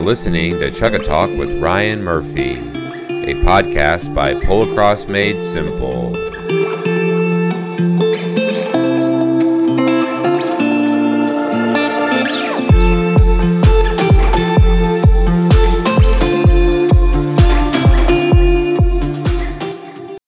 You're listening to Chukka Talk with Ryan Murphy, a podcast by Polocrosse Made Simple.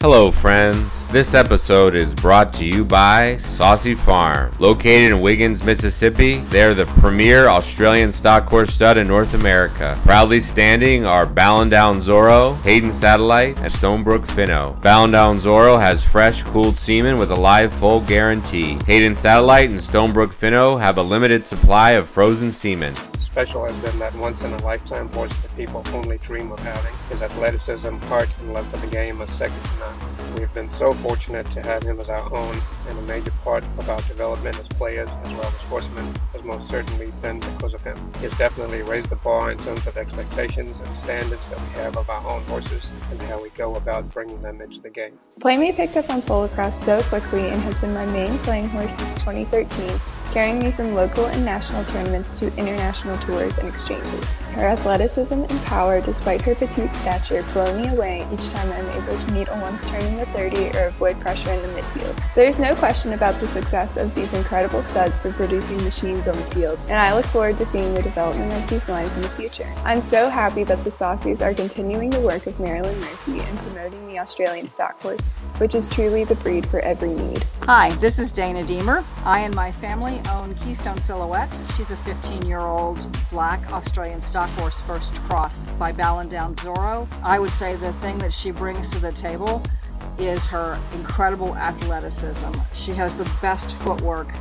Hello, friends. This episode is brought to you by Saucy Farm. Located in Wiggins, Mississippi, they're the premier Australian stock horse stud in North America. Proudly standing are Ballandown Zorro, Hayden Satellite, and Stonebrook Finno. Ballandown Zorro has fresh, cooled semen with a live foal guarantee. Hayden Satellite and Stonebrook Finno have a limited supply of frozen semen special has been that once in a lifetime horse that people only dream of having. His athleticism, heart, and love for the game are second to none. We've been so fortunate to have him as our own, and a major part of our development as players as well as horsemen has most certainly been because of him. He has definitely raised the bar in terms of expectations and standards that we have of our own horses and how we go about bringing them into the game. Playmate picked up on Polocrosse so quickly and has been my main playing horse since 2013 carrying me from local and national tournaments to international tours and exchanges. Her athleticism and power, despite her petite stature, blow me away each time I'm able to meet a once turn in the 30 or avoid pressure in the midfield. There is no question about the success of these incredible studs for producing machines on the field, and I look forward to seeing the development of these lines in the future. I'm so happy that the Saucies are continuing the work of Marilyn Murphy and promoting the Australian stock horse, which is truly the breed for every need. Hi, this is Dana Deemer. I and my family own Keystone Silhouette. She's a 15 year old black Australian stock horse first cross by Ballandown Zorro. I would say the thing that she brings to the table is her incredible athleticism. She has the best footwork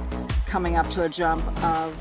coming up to a jump of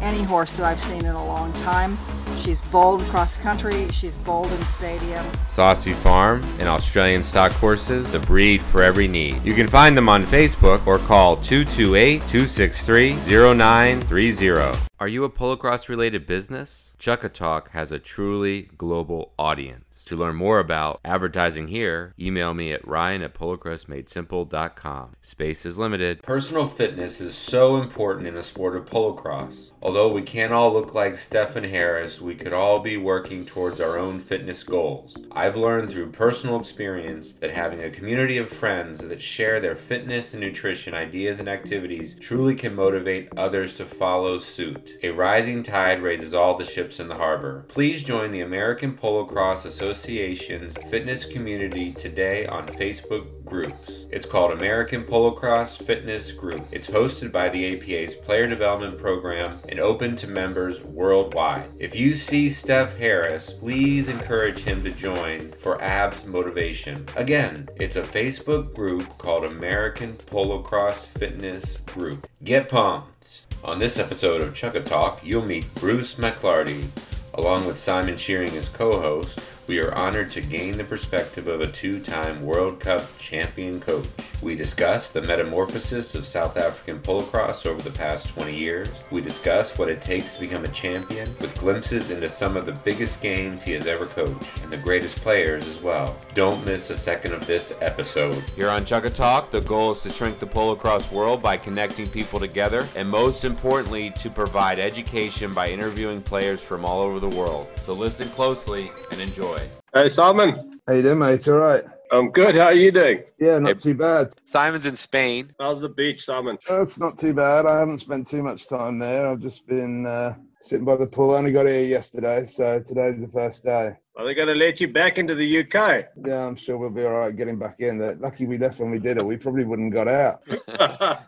any horse that I've seen in a long time. She's bold cross country. She's bold in stadium. Saucy Farm and Australian stock horses, a breed for every need. You can find them on Facebook or call 228 263 0930. Are you a polocrosse related business? Chukka Talk has a truly global audience. To learn more about advertising here, email me at ryan at polocrossmadesimple.com. Space is limited. Personal fitness is so important in the sport of polocrosse. Although we can't all look like Stephen Harris, we could all be working towards our own fitness goals. I've learned through personal experience that having a community of friends that share their fitness and nutrition ideas and activities truly can motivate others to follow suit. A rising tide raises all the ships in the harbor. Please join the American Polocrosse Association's fitness community today on Facebook groups. It's called American Polocrosse Fitness Group. It's hosted by the APA's Player Development Program and open to members worldwide. If you see Steph Harris, please encourage him to join for abs motivation. Again, it's a Facebook group called American Polocrosse Fitness Group. Get pumped! On this episode of Chukka Talk, you'll meet Bruce McLarty. Along with Simon Shearing as co host, we are honored to gain the perspective of a two time World Cup champion coach. We discuss the metamorphosis of South African polocrosse over the past 20 years. We discuss what it takes to become a champion, with glimpses into some of the biggest games he has ever coached, and the greatest players as well. Don't miss a second of this episode. Here on Chukka Talk, the goal is to shrink the polocrosse world by connecting people together, and most importantly, to provide education by interviewing players from all over the world. So listen closely and enjoy. Hey, Simon. How you doing, mate? All right. I'm good. How are you doing? Yeah, not too bad. Simon's in Spain. How's the beach, Simon? That's not too bad. I haven't spent too much time there. I've just been uh, sitting by the pool. I only got here yesterday, so today's the first day. Are they going to let you back into the UK? Yeah, I'm sure we'll be all right getting back in. there. Lucky we left when we did it. We probably wouldn't got out.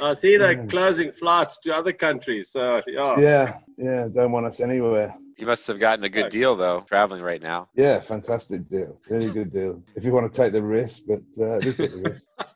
I see they're closing flights to other countries. So, yeah. Yeah, yeah. Don't want us anywhere. You must have gotten a good deal though, traveling right now. Yeah, fantastic deal. Really good deal. If you want to take the risk, but uh, take the risk.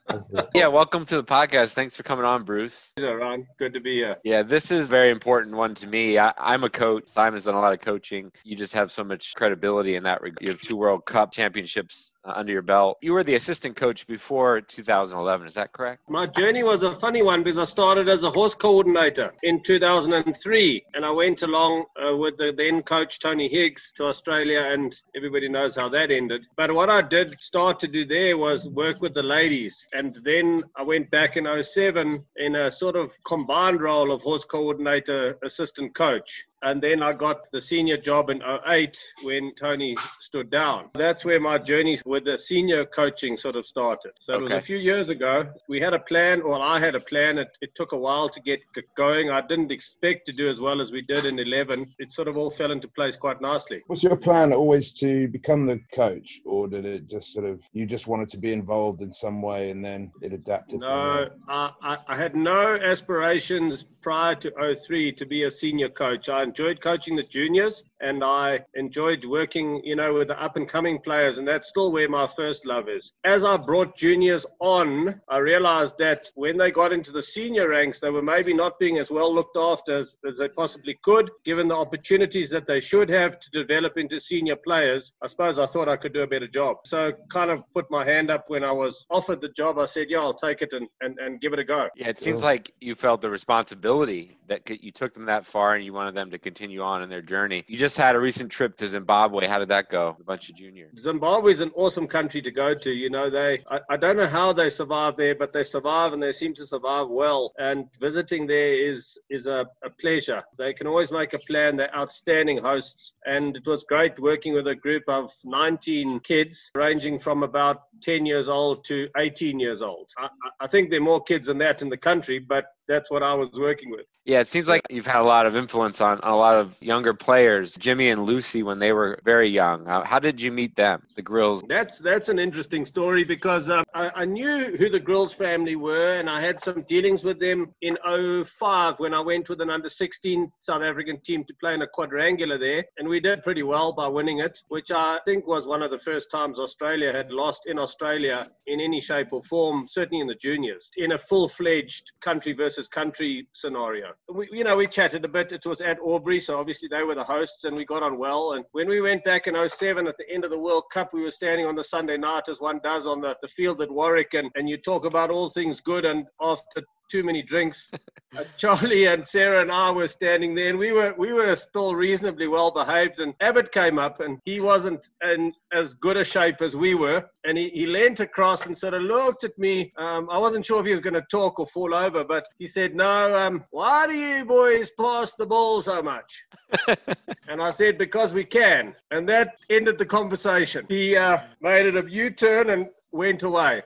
Yeah, welcome to the podcast. Thanks for coming on, Bruce. Hey, Ron, good to be here. Yeah, this is a very important one to me. I, I'm a coach. Simon's done a lot of coaching. You just have so much credibility in that regard. You have two World Cup championships uh, under your belt. You were the assistant coach before 2011. Is that correct? My journey was a funny one because I started as a horse coordinator in 2003 and I went along uh, with the then coach Tony Higgs to Australia and everybody knows how that ended. But what I did start to do there was work with the ladies and then I went back in 07 in a sort of combined role of horse coordinator assistant coach and then I got the senior job in 08 when Tony stood down. That's where my journey with the senior coaching sort of started. So it was a few years ago. We had a plan, well, I had a plan. It, it took a while to get going. I didn't expect to do as well as we did in 11. It sort of all fell into place quite nicely. Was your plan always to become the coach, or did it just sort of you just wanted to be involved in some way and then it adapted? No. I, I, I had no aspirations prior to 03 to be a senior coach. I enjoyed coaching the juniors and I enjoyed working, you know, with the up and coming players, and that's still where my first love is. As I brought juniors on, I realized that when they got into the senior ranks, they were maybe not being as well looked after as, as they possibly could, given the opportunities that they should have to develop into senior players. I suppose I thought I could do a better job. So, kind of put my hand up when I was offered the job. I said, Yeah, I'll take it and, and, and give it a go. Yeah, it seems like you felt the responsibility that you took them that far and you wanted them to continue on in their journey. You just had a recent trip to Zimbabwe. How did that go? A bunch of juniors. Zimbabwe is an awesome country to go to. You know, they I, I don't know how they survive there, but they survive and they seem to survive well. And visiting there is is a, a pleasure. They can always make a plan. They're outstanding hosts, and it was great working with a group of 19 kids, ranging from about 10 years old to 18 years old. I, I- I think there are more kids than that in the country, but that's what I was working with. Yeah, it seems like you've had a lot of influence on, on a lot of younger players. Jimmy and Lucy, when they were very young, how, how did you meet them? The Grills. That's that's an interesting story because um, I, I knew who the Grills family were, and I had some dealings with them in 05 when I went with an under 16 South African team to play in a quadrangular there, and we did pretty well by winning it, which I think was one of the first times Australia had lost in Australia in any shape or form, certainly in the juniors, in a full-fledged country versus country scenario. We, you know, we chatted a bit. It was at Albury, so obviously they were the hosts, and we got on well. And when we went back in 07 at the end of the World Cup, we were standing on the Sunday night, as one does on the, the field at Warwick, and, and you talk about all things good. And after too many drinks, uh, Charlie and Sarah and I were standing there, and we were we were still reasonably well behaved. And Abbott came up, and he wasn't in as good a shape as we were, and he, he leant across and sort of looked at me. Um, I wasn't sure if he was going to talk or fall over, but he said, "No, um, why do you boys pass the ball so much?" And I said, because we can. And that ended the conversation. He uh, made it a U turn and went away.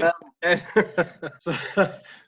Um, and so,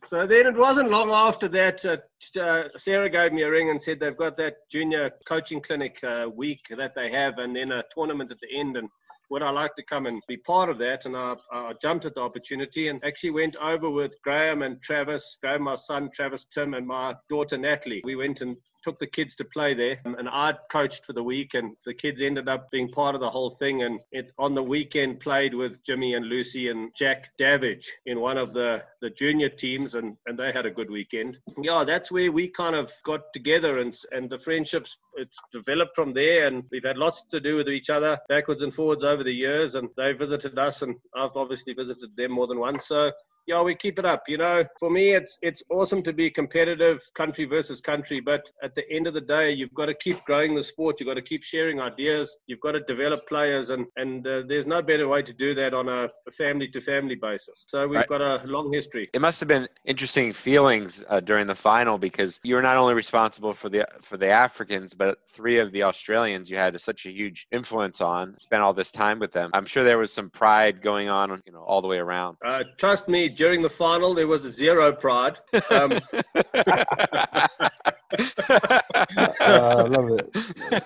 so then it wasn't long after that. Uh, uh, Sarah gave me a ring and said they've got that junior coaching clinic uh, week that they have, and then a tournament at the end. And would I like to come and be part of that? And I, I jumped at the opportunity and actually went over with Graham and Travis, Graham, my son, Travis, Tim, and my daughter Natalie. We went and took the kids to play there and I coached for the week and the kids ended up being part of the whole thing and it on the weekend played with Jimmy and Lucy and Jack Davidge in one of the the junior teams and and they had a good weekend. Yeah that's where we kind of got together and and the friendships it's developed from there and we've had lots to do with each other backwards and forwards over the years and they visited us and I've obviously visited them more than once so yeah, we keep it up. You know, for me, it's it's awesome to be competitive, country versus country. But at the end of the day, you've got to keep growing the sport. You've got to keep sharing ideas. You've got to develop players, and and uh, there's no better way to do that on a family to family basis. So we've Right. got a long history. It must have been interesting feelings uh, during the final because you were not only responsible for the for the Africans, but three of the Australians you had such a huge influence on. Spent all this time with them. I'm sure there was some pride going on, you know, all the way around. Uh, trust me, during the final, there was a zero pride. Um, Uh, I love it.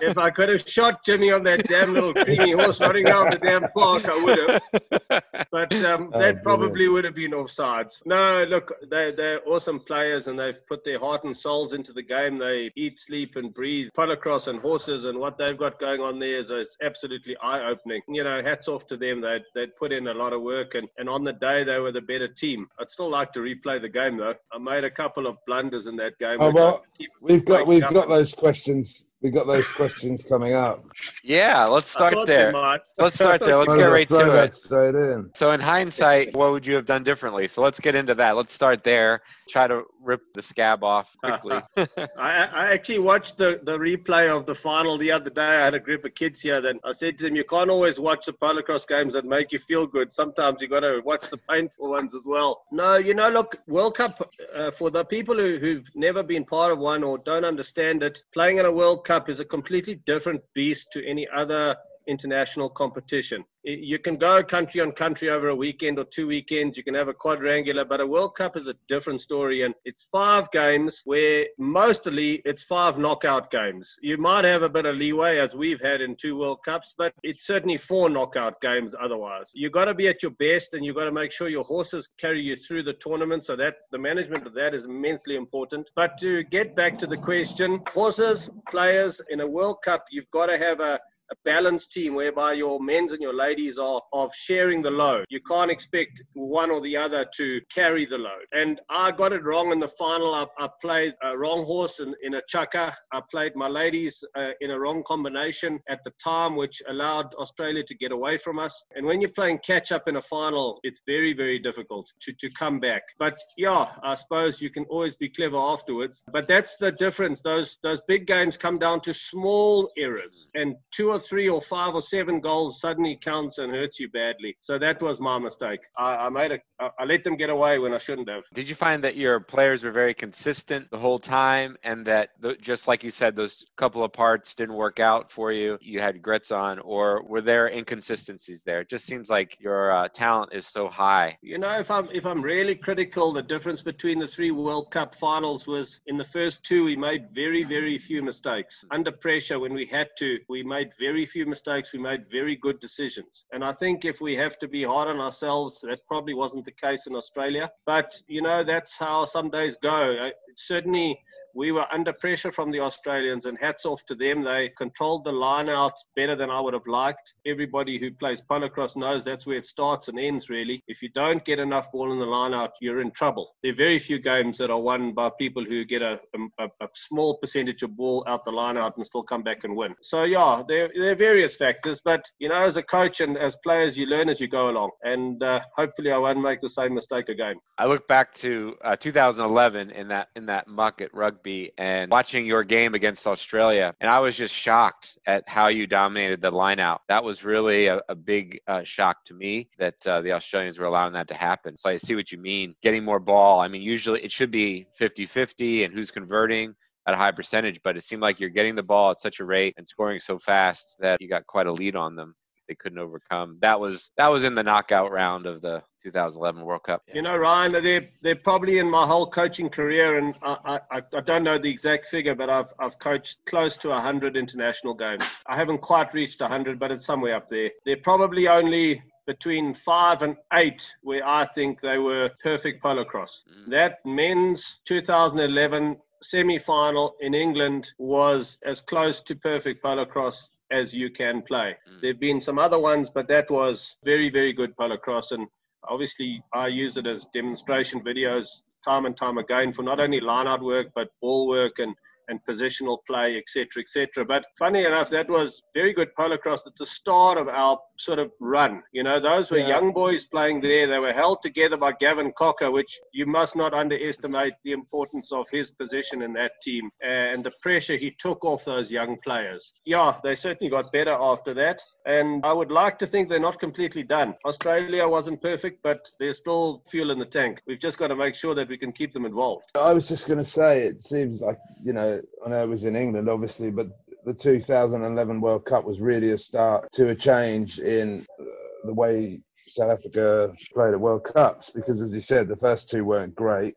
if I could have shot Jimmy on that damn little creamy horse running around the damn park, I would have. But um, Oh, that probably brilliant. would have been offsides. No, look, they, they're awesome players and they've put their heart and souls into the game. They eat, sleep, and breathe polocrosse and horses, and what they've got going on there is, is absolutely eye opening. You know, hats off to them. They'd, they'd put in a lot of work, and, and on the day, they were the better team. I'd still like to replay the game, though. I made a couple of blunders in that game. Oh, which I well, keep We've got we've got those questions. We got those questions coming up. Yeah, let's start there. Let's start there. Let's get right to it. Straight in. So, in hindsight, what would you have done differently? So, let's get into that. Let's start there. Try to rip the scab off quickly. I, I actually watched the, the replay of the final the other day. I had a group of kids here. Then I said to them, "You can't always watch the polocrosse games that make you feel good. Sometimes you got to watch the painful ones as well." No, you know, look, World Cup uh, for the people who, who've never been part of one or don't understand it, playing in a World Cup is a completely different beast to any other international competition. You can go country on country over a weekend or two weekends. You can have a quadrangular, but a World Cup is a different story. And it's five games where mostly it's five knockout games. You might have a bit of leeway as we've had in two World Cups, but it's certainly four knockout games otherwise. You've got to be at your best and you've got to make sure your horses carry you through the tournament. So that the management of that is immensely important. But to get back to the question, horses, players in a World Cup, you've got to have a a balanced team whereby your men's and your ladies are, are sharing the load. You can't expect one or the other to carry the load. And I got it wrong in the final. I, I played a wrong horse in, in a chukka. I played my ladies uh, in a wrong combination at the time, which allowed Australia to get away from us. And when you're playing catch up in a final, it's very, very difficult to, to come back. But yeah, I suppose you can always be clever afterwards. But that's the difference. Those those big games come down to small errors, and two or three or five or seven goals suddenly counts and hurts you badly. So that was my mistake. I, I made a I, I let them get away when I shouldn't have. Did you find that your players were very consistent the whole time and that, the, just like you said, those couple of parts didn't work out for you? You had grits on, or were there inconsistencies there? It just seems like your uh, talent is so high. You know, if I'm if I'm really critical, the difference between the three World Cup finals was in the first two we made very very few mistakes under pressure. When we had to, we made very few mistakes. We made very good decisions. And I think if we have to be hard on ourselves, that probably wasn't the case in Australia. But you know, that's how some days go. I, certainly we were under pressure from the Australians, and hats off to them. They controlled the line out better than I would have liked. Everybody who plays polocrosse knows that's where it starts and ends, really. If you don't get enough ball in the line out, you're in trouble. There are very few games that are won by people who get a, a, a small percentage of ball out the line out and still come back and win. So, yeah, there, there are various factors, but, you know, as a coach and as players, you learn as you go along. And uh, hopefully, I won't make the same mistake again. I look back to uh, 2011 in that in that muck at rugby and watching your game against Australia, and I was just shocked at how you dominated the line out. That was really a, a big uh, shock to me that uh, the Australians were allowing that to happen. So I see what you mean. Getting more ball. I mean, usually it should be 50-50 and who's converting at a high percentage, but it seemed like you're getting the ball at such a rate and scoring so fast that you got quite a lead on them. They couldn't overcome. That was that was in the knockout round of the 2011 World Cup. You know, Ryan, they're, they're probably in my whole coaching career, and I, I, I don't know the exact figure, but I've, I've coached close to 100 international games. I haven't quite reached 100, but it's somewhere up there. They're probably only between five and eight where I think they were perfect polocrosse. Mm. That men's 2011 semi final in England was as close to perfect polocrosse as you can play. Mm. There have been some other ones, but that was very, very good polocrosse. And obviously, I use it as demonstration videos time and time again for not only line out work, but ball work and and positional play, etc., etc. But funny enough, that was very good polocrosse at the start of our sort of run. You know, those were Yeah. young boys playing there. They were held together by Gavin Cocker, which you must not underestimate the importance of his position in that team uh, and the pressure he took off those young players. Yeah, they certainly got better after that. And I would like to think they're not completely done. Australia wasn't perfect, but there's still fuel in the tank. We've just got to make sure that we can keep them involved. I was just going to say, it seems like, you know, I know was in England, obviously, but the 2011 World Cup was really a start to a change in uh, the way South Africa played at World Cups because, as you said, the first two weren't great.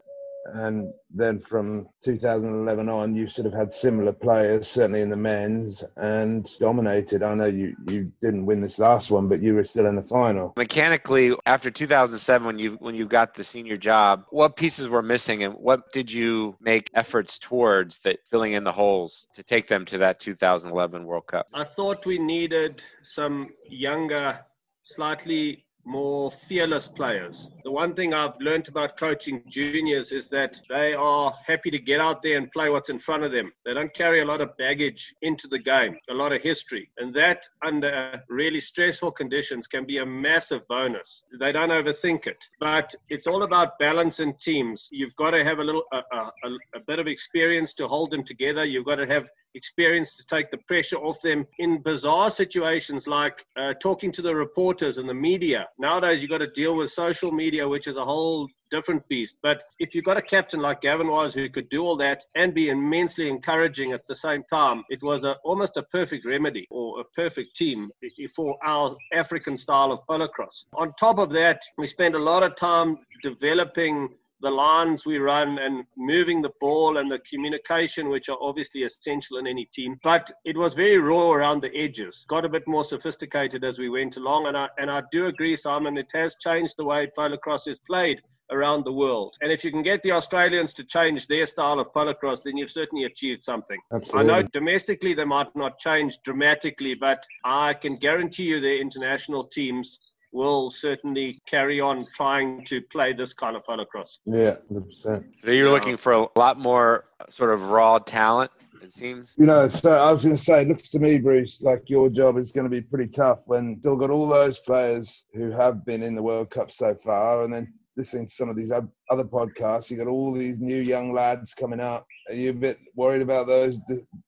And then from 2011 on, you sort of had similar players, certainly in the men's, and dominated. I know you, you didn't win this last one, but you were still in the final. mechanically after 2007 when you when you got the senior job what pieces were missing and what did you make efforts towards that filling in the holes to take them to that 2011 world cup I thought we needed some younger, slightly more fearless players. The one thing I've learned about coaching juniors is that they are happy to get out there and play what's in front of them. They don't carry a lot of baggage into the game, a lot of history. And that, under really stressful conditions, can be a massive bonus. They don't overthink it. But it's all about balance in teams. You've got to have a little, a, a, a bit of experience to hold them together. You've got to have experience to take the pressure off them in bizarre situations like uh, talking to the reporters and the media. Nowadays, you've got to deal with social media, which is a whole different beast. But if you've got a captain like Gavin was who could do all that and be immensely encouraging at the same time, it was a, almost a perfect remedy or a perfect team for our African style of polocrosse. On top of that, we spent a lot of time developing the lines we run and moving the ball and the communication, which are obviously essential in any team. But it was very raw around the edges. Got a bit more sophisticated as we went along, and I and I do agree, Simon. It has changed the way polocrosse is played around the world. And if you can get the Australians to change their style of polocrosse, then you've certainly achieved something. Absolutely. I know domestically they might not change dramatically, but I can guarantee you their international teams will certainly carry on trying to play this kind of polocrosse. Yeah, 100%. So you're looking for a lot more sort of raw talent, it seems. You know, so I was going to say, it looks to me, Bruce, like your job is going to be pretty tough when still got all those players who have been in the World Cup so far, and then listening to some of these other podcasts, you got all these new young lads coming out. Are you a bit worried about those?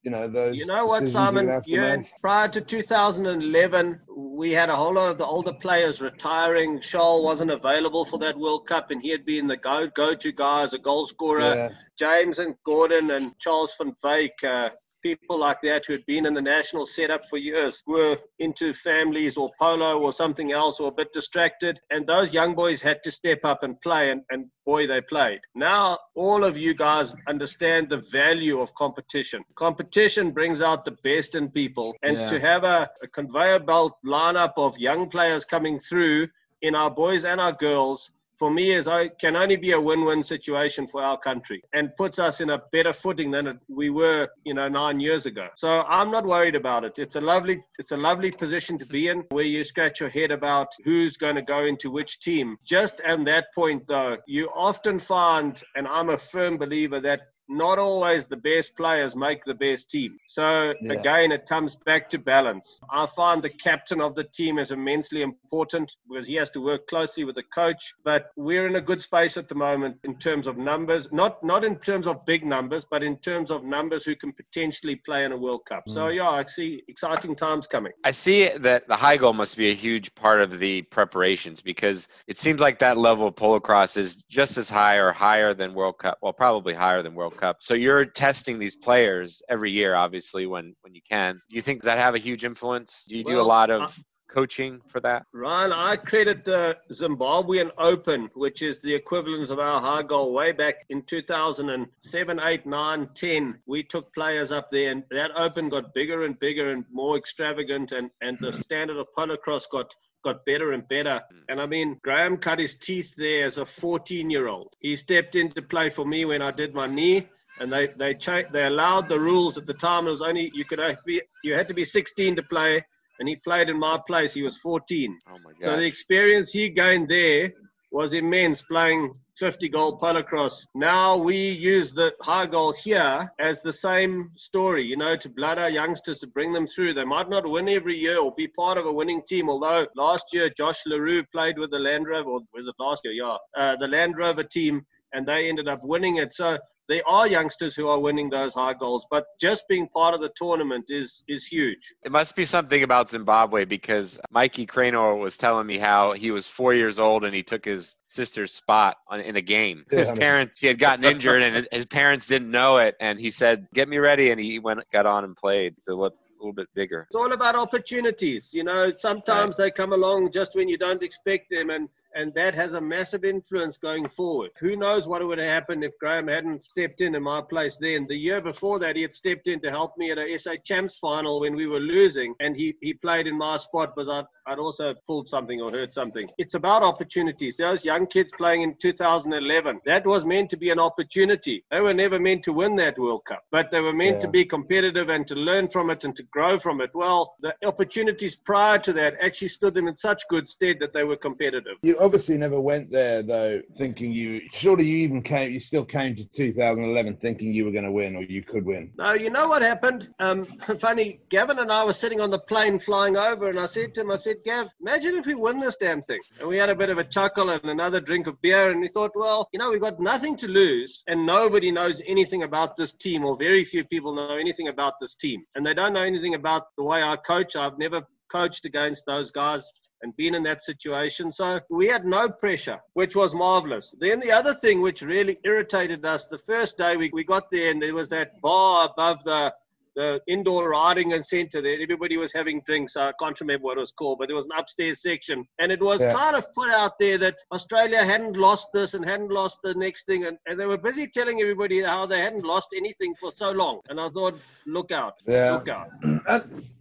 You know, those. You know what, Simon? Yeah, prior to 2011, we had a whole lot of the older players retiring. Charles wasn't available for that World Cup, and he had been the go go to guy as a goal scorer. Yeah. James and Gordon and Charles van Wyk. Uh, people like that who had been in the national setup for years were into families or polo or something else or a bit distracted. And those young boys had to step up and play, and, and boy, they played. Now, all of you guys understand the value of competition. Competition brings out the best in people. And yeah. to have a, a conveyor belt lineup of young players coming through in our boys and our girls for me is I can only be a win-win situation for our country and puts us in a better footing than we were, you know, nine years ago. So I'm not worried about it. It's a lovely, it's a lovely position to be in where you scratch your head about who's going to go into which team. Just at that point, though, you often find, and I'm a firm believer that not always the best players make the best team. So yeah. again, it comes back to balance. I find the captain of the team is immensely important because he has to work closely with the coach. But we're in a good space at the moment in terms of numbers, not not in terms of big numbers, but in terms of numbers who can potentially play in a World Cup. Mm. So yeah, I see exciting times coming. I see that the high goal must be a huge part of the preparations because it seems like that level of polocrosse is just as high or higher than World Cup. Well, probably higher than World Cup Cup. So you're testing these players every year, obviously, when when you can. Do you think that have a huge influence? Do you well, do a lot of coaching for that? Ryan, I credit the Zimbabwean Open, which is the equivalent of our high goal way back in 2007, 8, 9, 10. We took players up there, and that Open got bigger and bigger and more extravagant, and, and the mm-hmm. standard of polocrosse got got better and better. Mm. And I mean, Graham cut his teeth there as a 14 year old. He stepped in to play for me when I did my knee and they they they allowed the rules at the time. It was only you could be you had to be 16 to play, and he played in my place. He was 14. Oh my God! So the experience he gained there was immense, playing 50 goal polocrosse. Now we use the high goal here as the same story, you know, to blood our youngsters to bring them through. They might not win every year or be part of a winning team, although last year Josh LaRue played with the Land Rover, or was it last year? Yeah, uh, the Land Rover team and they ended up winning it. So there are youngsters who are winning those high goals, but just being part of the tournament is is huge. It must be something about Zimbabwe because Mikey Cranor was telling me how he was four years old and he took his sister's spot on, in a game. Yeah, his parents, he had gotten injured and his, his, parents didn't know it, and he said, "Get me ready," and he went, got on and played. So what? A little bit bigger. It's all about opportunities. You know, sometimes right. they come along just when you don't expect them, and and that has a massive influence going forward. Who knows what would have happened if Graham hadn't stepped in in my place then? The year before that, he had stepped in to help me at a SA Champs final when we were losing, and he, he played in my spot because I'd, I'd also pulled something or hurt something. It's about opportunities. Those young kids playing in 2011, that was meant to be an opportunity. They were never meant to win that World Cup, but they were meant yeah. to be competitive and to learn from it and to grow from it. Well, the opportunities prior to that actually stood them in such good stead that they were competitive. You obviously never went there though, thinking you. Surely you even came. You still came to 2011 thinking you were going to win or you could win. No, you know what happened? Um, funny, Gavin and I were sitting on the plane flying over, and I said to him, I said, Gav, imagine if we win this damn thing. And we had a bit of a chuckle and another drink of beer, and we thought, well, you know, we've got nothing to lose, and nobody knows anything about this team, or very few people know anything about this team, and they don't know anything about the way I coach. I've never coached against those guys and been in that situation. So we had no pressure, which was marvelous. Then the other thing which really irritated us the first day we, we got there and there was that bar above the the indoor riding and center there. Everybody was having drinks. Uh, I can't remember what it was called, but there was an upstairs section. And it was yeah. kind of put out there that Australia hadn't lost this and hadn't lost the next thing. And, and they were busy telling everybody how they hadn't lost anything for so long. And I thought, look out. Yeah. Look out. Uh,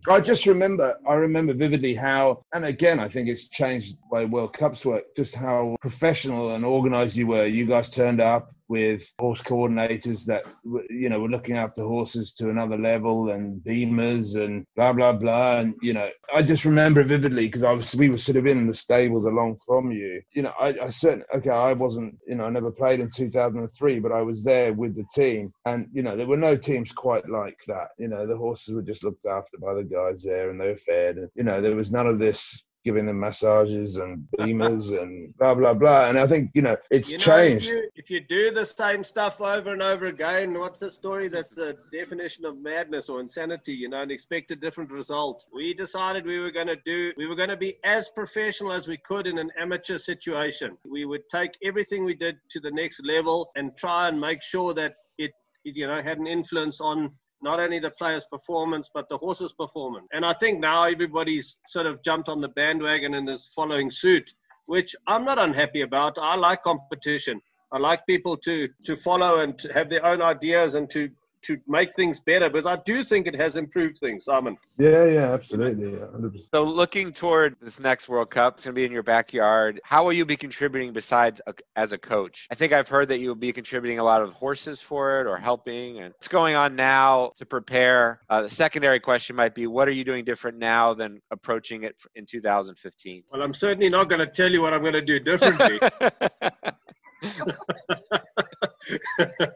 I just remember, I remember vividly how, and again, I think it's changed by World Cups work, just how professional and organized you were. You guys turned up with horse coordinators that you know were looking after horses to another level and beamers and blah blah blah. And you know i just remember vividly because i was we were sort of in the stables along from you. You know i, I certainly okay i wasn't you know i never played in 2003 but i was there with the team. And you know there were no teams quite like that. You know the horses were just looked after by the guys there and they were fed. And you know there was none of this giving them massages and beamers and blah blah blah. And I think you know it's you know, changed. If you, if you, do the same stuff over and over again, what's the story? That's a definition of madness or insanity. You know, and expect a different result. We decided we were going to do. We were going to be as professional as we could in an amateur situation. We would take everything we did to the next level and try and make sure that it, you know, had an influence on not only the player's performance, but the horse's performance. And I think now everybody's sort of jumped on the bandwagon and is following suit, which I'm not unhappy about. I like competition. I like people to to follow and to have their own ideas and to to make things better because I do think it has improved things, Simon. Yeah, yeah, absolutely. Yeah, so looking toward this next World Cup, it's going to be in your backyard. How will you be contributing besides a, as a coach? I think I've heard that you will be contributing a lot of horses for it or helping. And what's going on now to prepare? Uh, the secondary question might be, what are you doing different now than approaching it in 2015? Well, I'm certainly not going to tell you what I'm going to do differently.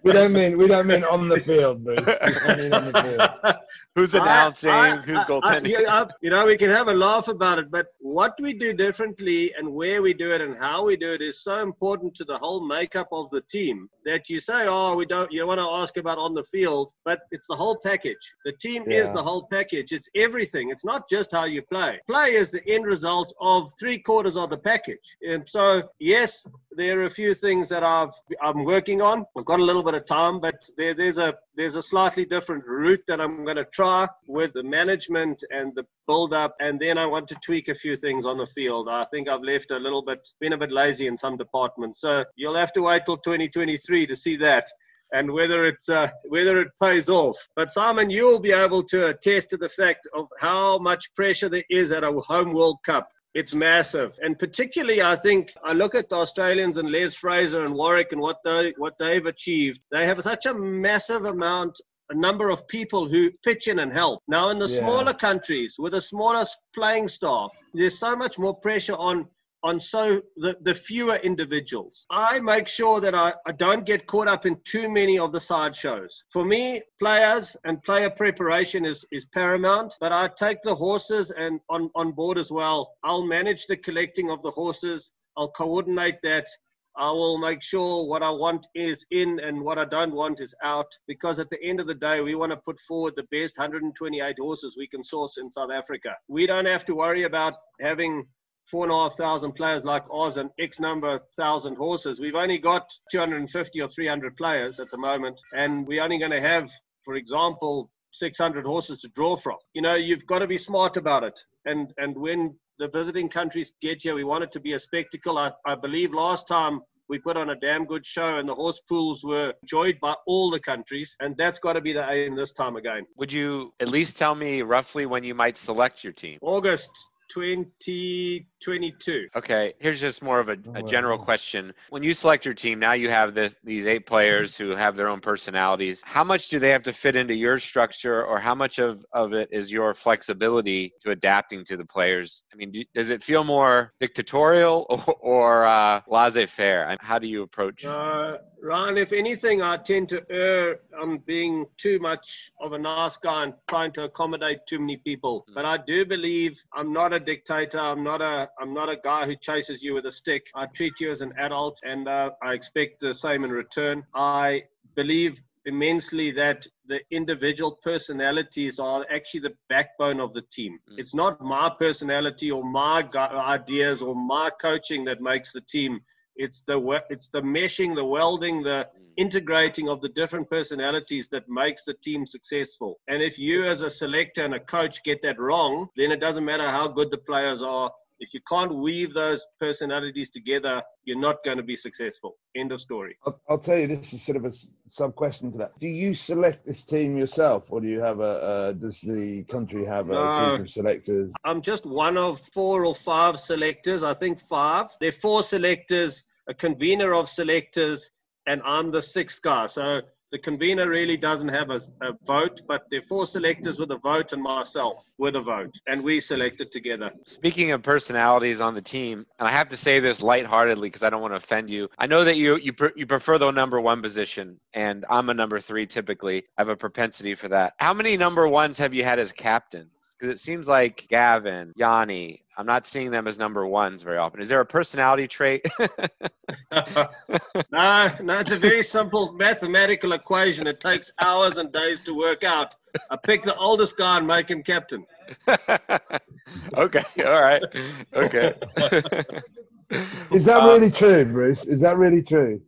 we don't mean we don't mean on the field, Bruce. Mean on the field. Who's announcing? I, I, who's goaltending? I, you know, we can have a laugh about it, but what we do differently and where we do it and how we do it is so important to the whole makeup of the team that you say, oh, we don't. You want to ask about on the field, but it's the whole package. The team yeah. is the whole package. It's everything. It's not just how you play. Play is the end result of three quarters of the package. And so, yes, there are a few things that I've I'm working on. I've got a little bit of time, but there, there's a there's a slightly different route that I'm going to try with the management and the build up, and then I want to tweak a few things on the field. I think I've left a little bit, been a bit lazy in some departments. So you'll have to wait till 2023 to see that and whether it's uh, whether it pays off. But Simon, you'll be able to attest to the fact of how much pressure there is at a home World Cup. It's massive, and particularly, I think I look at the Australians and Les Fraser and Warwick and what they what they've achieved. They have such a massive amount a number of people who pitch in and help. Now, in the yeah. smaller countries with a smaller playing staff, there's so much more pressure on on so the, the fewer individuals. I make sure that I, I don't get caught up in too many of the sideshows. For me, players and player preparation is, is paramount, but I take the horses and on, on board as well. I'll manage the collecting of the horses. I'll coordinate that. I will make sure what I want is in and what I don't want is out because at the end of the day, we want to put forward the best 128 horses we can source in South Africa. We don't have to worry about having four and a half thousand players like Oz and X number of thousand horses. We've only got 250 or 300 players at the moment, and we're only going to have, for example, 600 horses to draw from. You know, you've got to be smart about it. And and when the visiting countries get here. We want it to be a spectacle. I, I believe last time we put on a damn good show and the horse pools were enjoyed by all the countries and that's got to be the aim this time again would you at least tell me roughly when you might select your team august 2022. Okay, here's just more of a, a, general question. When you select your team, now you have this these eight players who have their own personalities. How much do they have to fit into your structure, or how much of, of it is your flexibility to adapting to the players? I mean, do, does it feel more dictatorial or, or uh, laissez-faire? How do you approach? Uh, Ryan, if anything, I tend to err on being too much of a nice guy and trying to accommodate too many people. Hmm. But I do believe I'm not a dictator. I'm not a I'm not a guy who chases you with a stick. I treat you as an adult, and uh, I expect the same in return. I believe immensely that the individual personalities are actually the backbone of the team. Mm. It's not my personality or my ideas or my coaching that makes the team. It's the it's the meshing, the welding, the mm. integrating of the different personalities that makes the team successful. And if you as a selector and a coach get that wrong, then it doesn't matter how good the players are. If you can't weave those personalities together, you're not going to be successful. End of story. I'll, I'll tell you, this is sort of a sub question to that. Do you select this team yourself, or do you have a? does the country have a no, group of selectors? I'm just one of four or five selectors. I think five. There are four selectors, a convener of selectors, and I'm the sixth guy. So the convener really doesn't have a, a, vote, but are four selectors with a vote and myself with a vote, and we selected together. Speaking of personalities on the team, and I have to say this lightheartedly because I don't want to offend you. I know that you you you prefer the number one position, and I'm a number three typically. I have a propensity for that. How many number ones have you had as captains? Because it seems like Gavin, Yanni, I'm not seeing them as number ones very often. Is there a personality trait? no, no, it's a very simple mathematical equation. It takes hours and days to work out. I pick the oldest guy and make him captain. okay, all right. Okay. Is that um, really true, Bruce? Is that really true?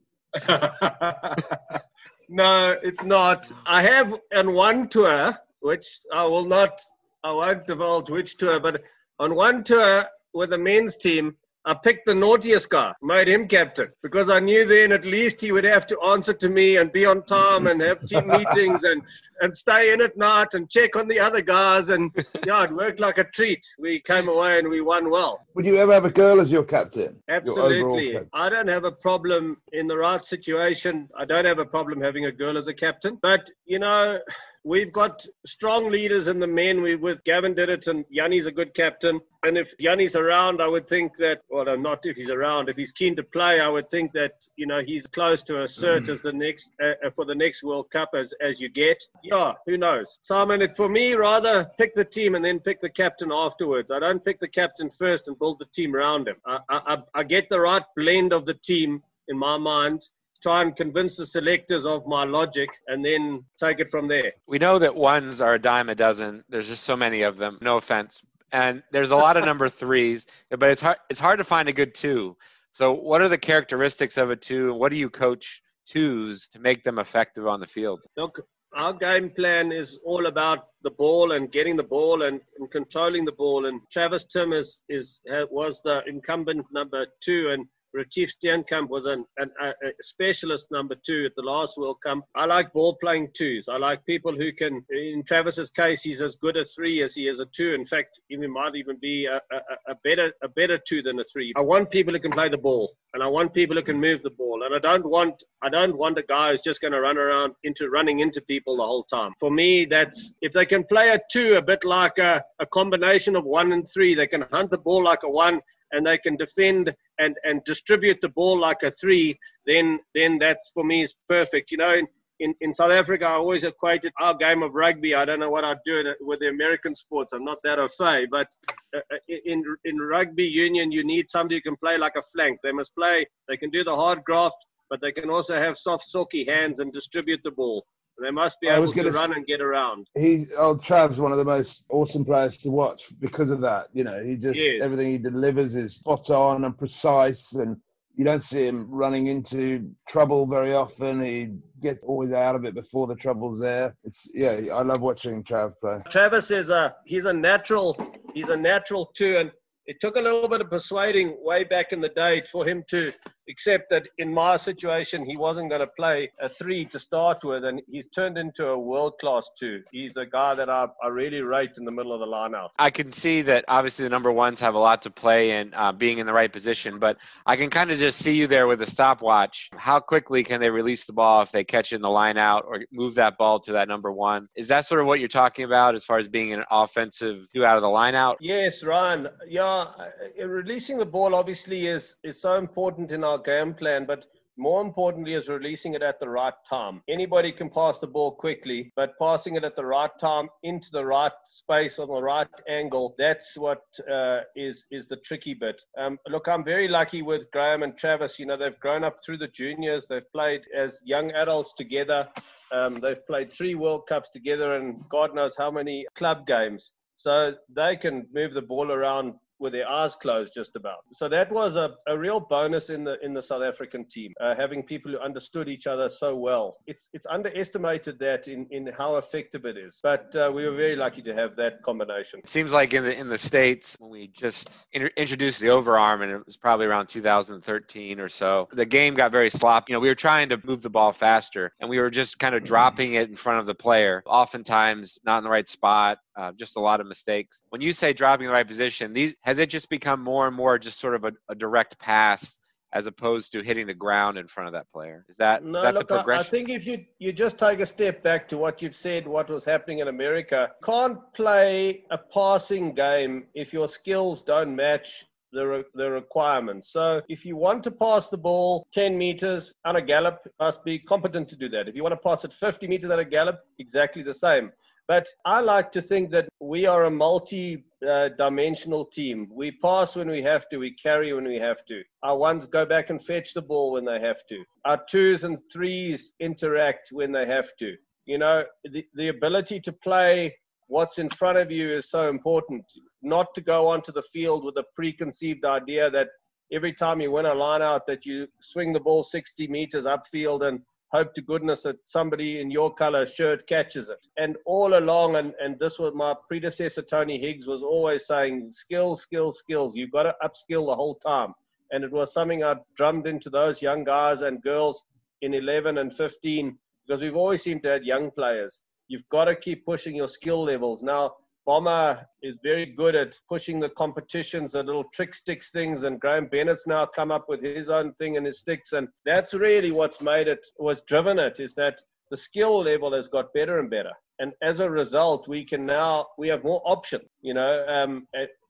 no, it's not. I have on one tour, which I will not I won't divulge which tour, but on one tour with the men's team, I picked the naughtiest guy, made him captain, because I knew then at least he would have to answer to me and be on time and have team meetings and, and stay in at night and check on the other guys. And yeah, it worked like a treat. We came away and we won well. Would you ever have a girl as your captain? Absolutely. Your captain? I don't have a problem in the right situation. I don't have a problem having a girl as a captain. But, you know, We've got strong leaders in the men. We with Gavin did it, and Yanni's a good captain. And if Yanni's around, I would think that, well, not if he's around. If he's keen to play, I would think that you know he's close to a cert mm. as the next uh, uh, for the next World Cup as as you get. Yeah, who knows? Simon, it, for me, rather pick the team and then pick the captain afterwards. I don't pick the captain first and build the team around him. I, I, I get the right blend of the team in my mind try and convince the selectors of my logic and then take it from there. We know that ones are a dime a dozen. There's just so many of them. No offense. And there's a lot of number threes, but it's hard it's hard to find a good two. So what are the characteristics of a two and what do you coach twos to make them effective on the field? Look, our game plan is all about the ball and getting the ball and, and controlling the ball. And Travis Tim is, is was the incumbent number two, and Retief Steenkamp was an, an, a, a, specialist number two at the last World Cup. I like ball playing twos. I like people who can, in Travis's case, he's as good a three as he is a two. In fact, he might even be a, a, a better a better two than a three. I want people who can play the ball, and I want people who can move the ball. And I don't want I don't want a guy who's just going to run around into running into people the whole time. For me, that's if they can play a two, a bit like a, a combination of one and three. They can hunt the ball like a one and they can defend and, and distribute the ball like a three, then then that for me is perfect. You know, in, in, South Africa, I always equated our game of rugby. I don't know what I'd do with the American sports. I'm not that au fait, but uh, uh, in in rugby union, you need somebody who can play like a flank. They must play. They can do the hard graft, but they can also have soft, silky hands and distribute the ball. They must be I able to run and get around. He, oh, Trav's one of the most awesome players to watch because of that. You know, he just yes. everything he delivers is spot on and precise, and you don't see him running into trouble very often. He gets always out of it before the trouble's there. It's yeah, I love watching Trav play. Travis is a he's a natural he's a natural too, and it took a little bit of persuading way back in the day for him to accept that in my situation he wasn't going to play a three to start with, and he's turned into a world class two. He's a guy that I, I really rate in the middle of the lineout. I can see that obviously the number ones have a lot to play in uh, being in the right position, but I can kind of just see you there with a stopwatch. How quickly can they release the ball if they catch it in the line out or move that ball to that number one? Is that sort of what you're talking about as far as being an offensive two out of the line out? Yes, Ryan. Yeah, uh, releasing the ball obviously is is so important in our game plan, but more importantly is releasing it at the right time. Anybody can pass the ball quickly, but passing it at the right time into the right space on the right angle, that's what uh, is is the tricky bit. Um, look, I'm very lucky with Graham and Travis. You know, they've grown up through the juniors. They've played as young adults together. Um, they've played three World Cups together and God knows how many club games. So they can move the ball around with their eyes closed just about. So that was a, a real bonus in the in the South African team, uh, having people who understood each other so well. It's it's underestimated that in, in how effective it is, but uh, we were very lucky to have that combination. It seems like in the in the states when we just in, introduced the overarm, and it was probably around 2013 or so, the game got very sloppy. You know, we were trying to move the ball faster, and we were just kind of dropping it in front of the player, oftentimes not in the right spot uh, just a lot of mistakes. When you say dropping the right position, these has it just become more and more just sort of a, a direct pass as opposed to hitting the ground in front of that player? Is that, no, is that look, the progression? I, I think if you you just take a step back to what you've said, what was happening in America, can't play a passing game if your skills don't match the, re- the requirements. So if you want to pass the ball 10 meters on a gallop, must be competent to do that. If you want to pass it 50 meters at a gallop, exactly the same. But I like to think that we are a multi uh, dimensional team. We pass when we have to, we carry when we have to. Our ones go back and fetch the ball when they have to. Our twos and threes interact when they have to. You know, the, the ability to play what's in front of you is so important. Not to go onto the field with a preconceived idea that every time you win a line out that you swing the ball 60 meters upfield and hope to goodness that somebody in your color shirt catches it. And all along, and, and this was my predecessor, Tony Higgs, was always saying skills, skills, skills. You've got to upskill the whole time. And it was something I drummed into those young guys and girls in 11 and 15 because we've always seemed to have young players. You've got to keep pushing your skill levels. Now, Bomber is very good at pushing the competitions, the little trick sticks things, and Graham Bennett's now come up with his own thing and his sticks, and that's really what's made it, what's driven it, is that the skill level has got better and better, and as a result, we can now we have more option, you know, um,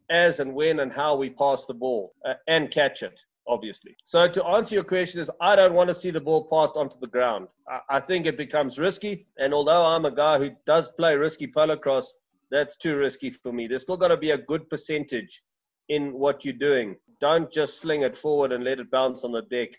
as and when and how we pass the ball uh, and catch it obviously. So to answer your question is I don't want to see the ball passed onto the ground. I, I, think it becomes risky. And although I'm a guy who does play risky polocrosse, that's too risky for me. There's still got to be a good percentage in what you're doing. Don't just sling it forward and let it bounce on the deck.